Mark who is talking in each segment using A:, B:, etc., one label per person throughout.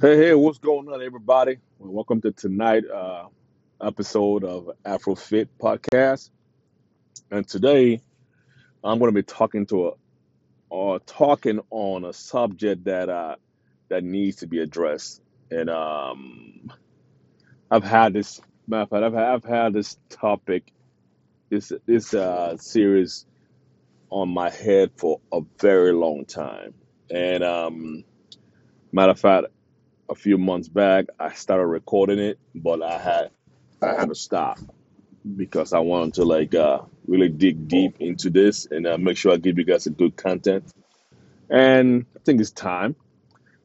A: Hey, hey, what's going on, everybody? Well, welcome to tonight uh, episode of Afrofit podcast. And today I'm going to be talking to a or talking on a subject that uh, that needs to be addressed. And um, I've had this matter of fact, I've I've had this topic, this this uh, series on my head for a very long time. And um, matter of fact, a few months back, I started recording it, but I had I had to stop because I wanted to like uh, really dig deep into this and uh, make sure I give you guys a good content. And I think it's time.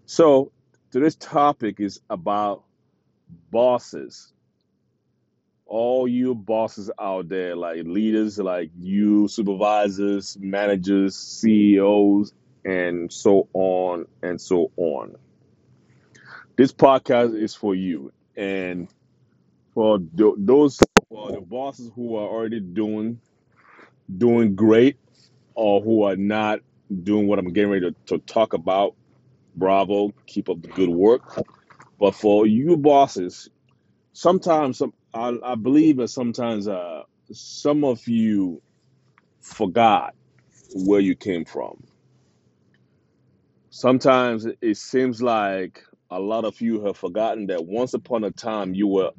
A: So today's topic is about bosses. All you bosses out there, like leaders, like you, supervisors, managers, CEOs, and so on and so on. This podcast is for you. And for th- those for the bosses who are already doing doing great or who are not doing what I'm getting ready to, to talk about, bravo, keep up the good work. But for you bosses, sometimes some, I, I believe that sometimes uh, some of you forgot where you came from. Sometimes it seems like a lot of you have forgotten that once upon a time you were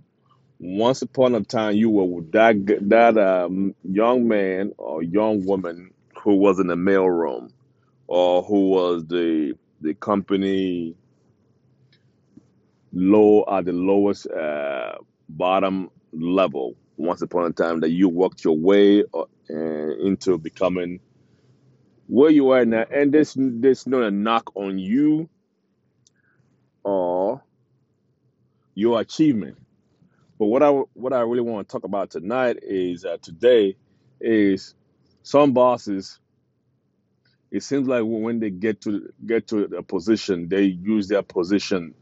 A: once upon a time you were that that um, young man or young woman who was in the mailroom or who was the the company low at the lowest uh, bottom level. Once upon a time that you worked your way uh, into becoming where you are now. And this this not a knock on you or your achievement but what i what i really want to talk about tonight is uh, today is some bosses it seems like when they get to get to a position they use their position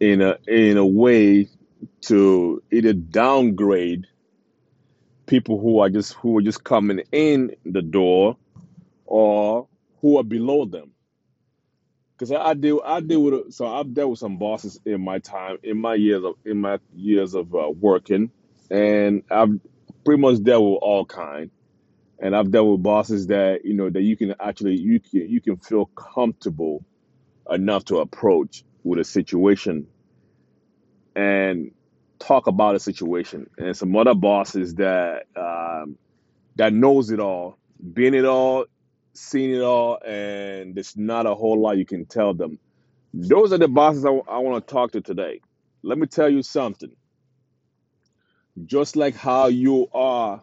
A: in a in a way to either downgrade people who are just who are just coming in the door or who are below them. Because I, I deal I deal with so I've dealt with some bosses in my time in my years of in my years of uh, working, and I've pretty much dealt with all kind. And I've dealt with bosses that you know that you can actually you can you can feel comfortable enough to approach with a situation and talk about a situation. And some other bosses that um, that knows it all, been it all, seen it all, and there's not a whole lot you can tell them. Those are the bosses I, I want to talk to today. Let me tell you something. Just like how you are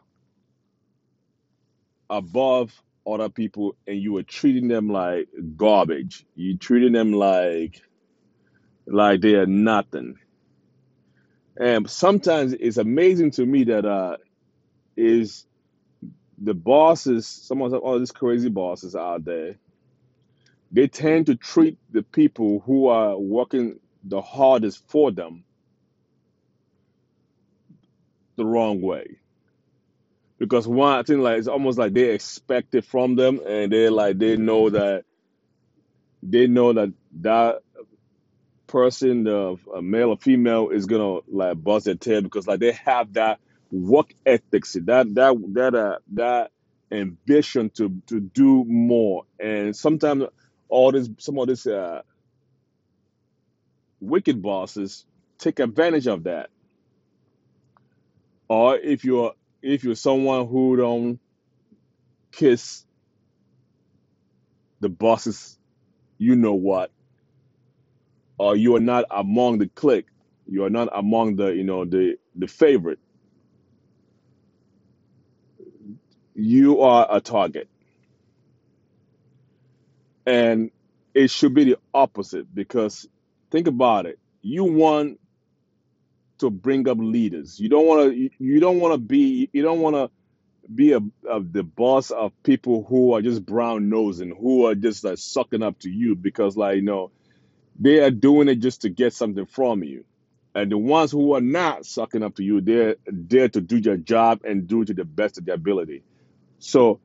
A: above other people and you are treating them like garbage, you treating them like like they are nothing. And sometimes it's amazing to me that uh is the bosses, some of all these crazy bosses out there, they tend to treat the people who are working the hardest for them the wrong way. Because one, I think like it's almost like they expect it from them, and they like they know that they know that that person, the male or female, is gonna like bust their tail because like they have that work ethics, that that that uh, that ambition to to do more, and sometimes all this some of this uh, wicked bosses take advantage of that. Or if you're if you're someone who don't kiss the bosses, you know what, or you are not among the clique, you are not among the you know the the favorite, you are a target, and it should be the opposite because think about it. You want to bring up leaders. You don't want to. You don't want to be. You don't want to be a, a the boss of people who are just brown nosing, who are just like sucking up to you because like you know they are doing it just to get something from you. And the ones who are not sucking up to you, they're there to do their job and do it to the best of their ability. So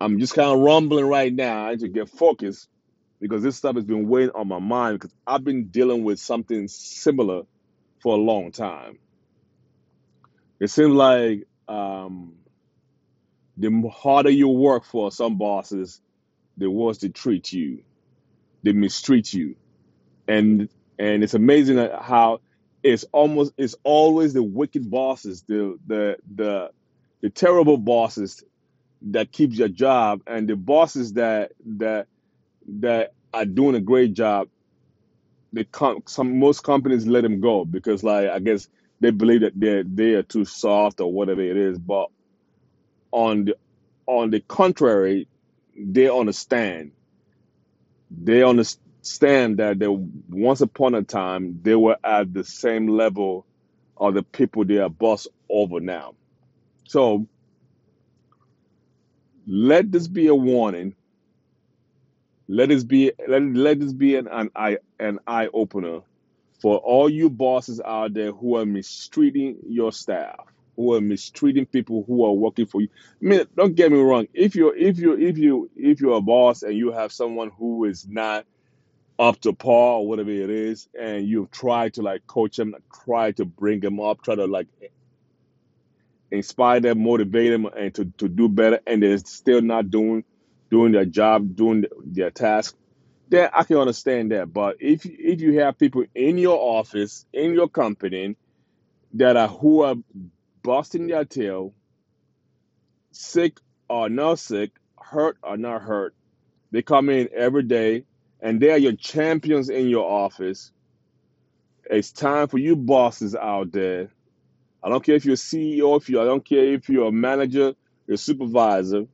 A: I'm just kind of rumbling right now I need to get focused because this stuff has been weighing on my mind because I've been dealing with something similar for a long time. It seems like um, the harder you work for some bosses, the worse they treat you. They mistreat you, and and it's amazing how it's almost it's always the wicked bosses, the the the the terrible bosses that keeps your job, and the bosses that that that are doing a great job they com- some most companies let them go because like I guess they believe that they're they are too soft or whatever it is. But on the on the contrary, they understand. They understand that they once upon a time they were at the same level of the people they are boss over now. So let this be a warning. Let this be let, let this be an, an eye an eye opener for all you bosses out there who are mistreating your staff, who are mistreating people who are working for you. I mean, don't get me wrong. If you're if you if you if you're a boss and you have someone who is not up to par or whatever it is, and you've tried to like coach them, try to bring them up, try to like inspire them, motivate them, and to, to do better, and they're still not doing doing their job, doing their task then I can understand that. But if if you have people in your office, in your company, that are who are busting their tail, sick or not sick, hurt or not hurt, they come in every day and they are your champions in your office. It's time for you bosses out there. I don't care if you're a CEO, if you I don't care if you're a manager, your supervisor.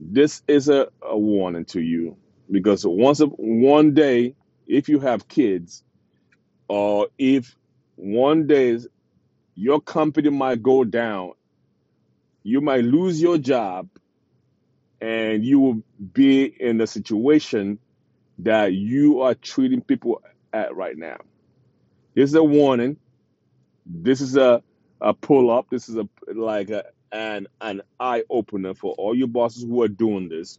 A: This is a, a warning to you because once a, one day, if you have kids, or if one day your company might go down, you might lose your job, and you will be in the situation that you are treating people at right now. This is a warning. This is a, a pull up. This is a like a, an an eye opener for all you bosses who are doing this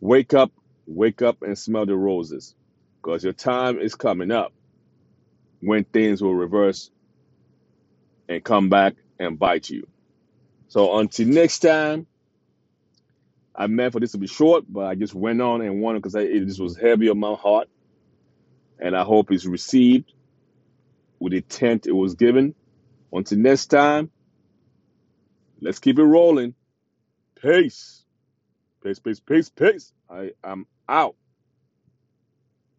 A: Wake up, wake up and smell the roses because your time is coming up when things will reverse and come back and bite you. So until next time, I meant for this to be short, but I just went on and wanted because it just was heavy on my heart, and I hope it's received with the intent it was given. Until next time, let's keep it rolling. Peace. Peace, peace, peace, peace. I am out.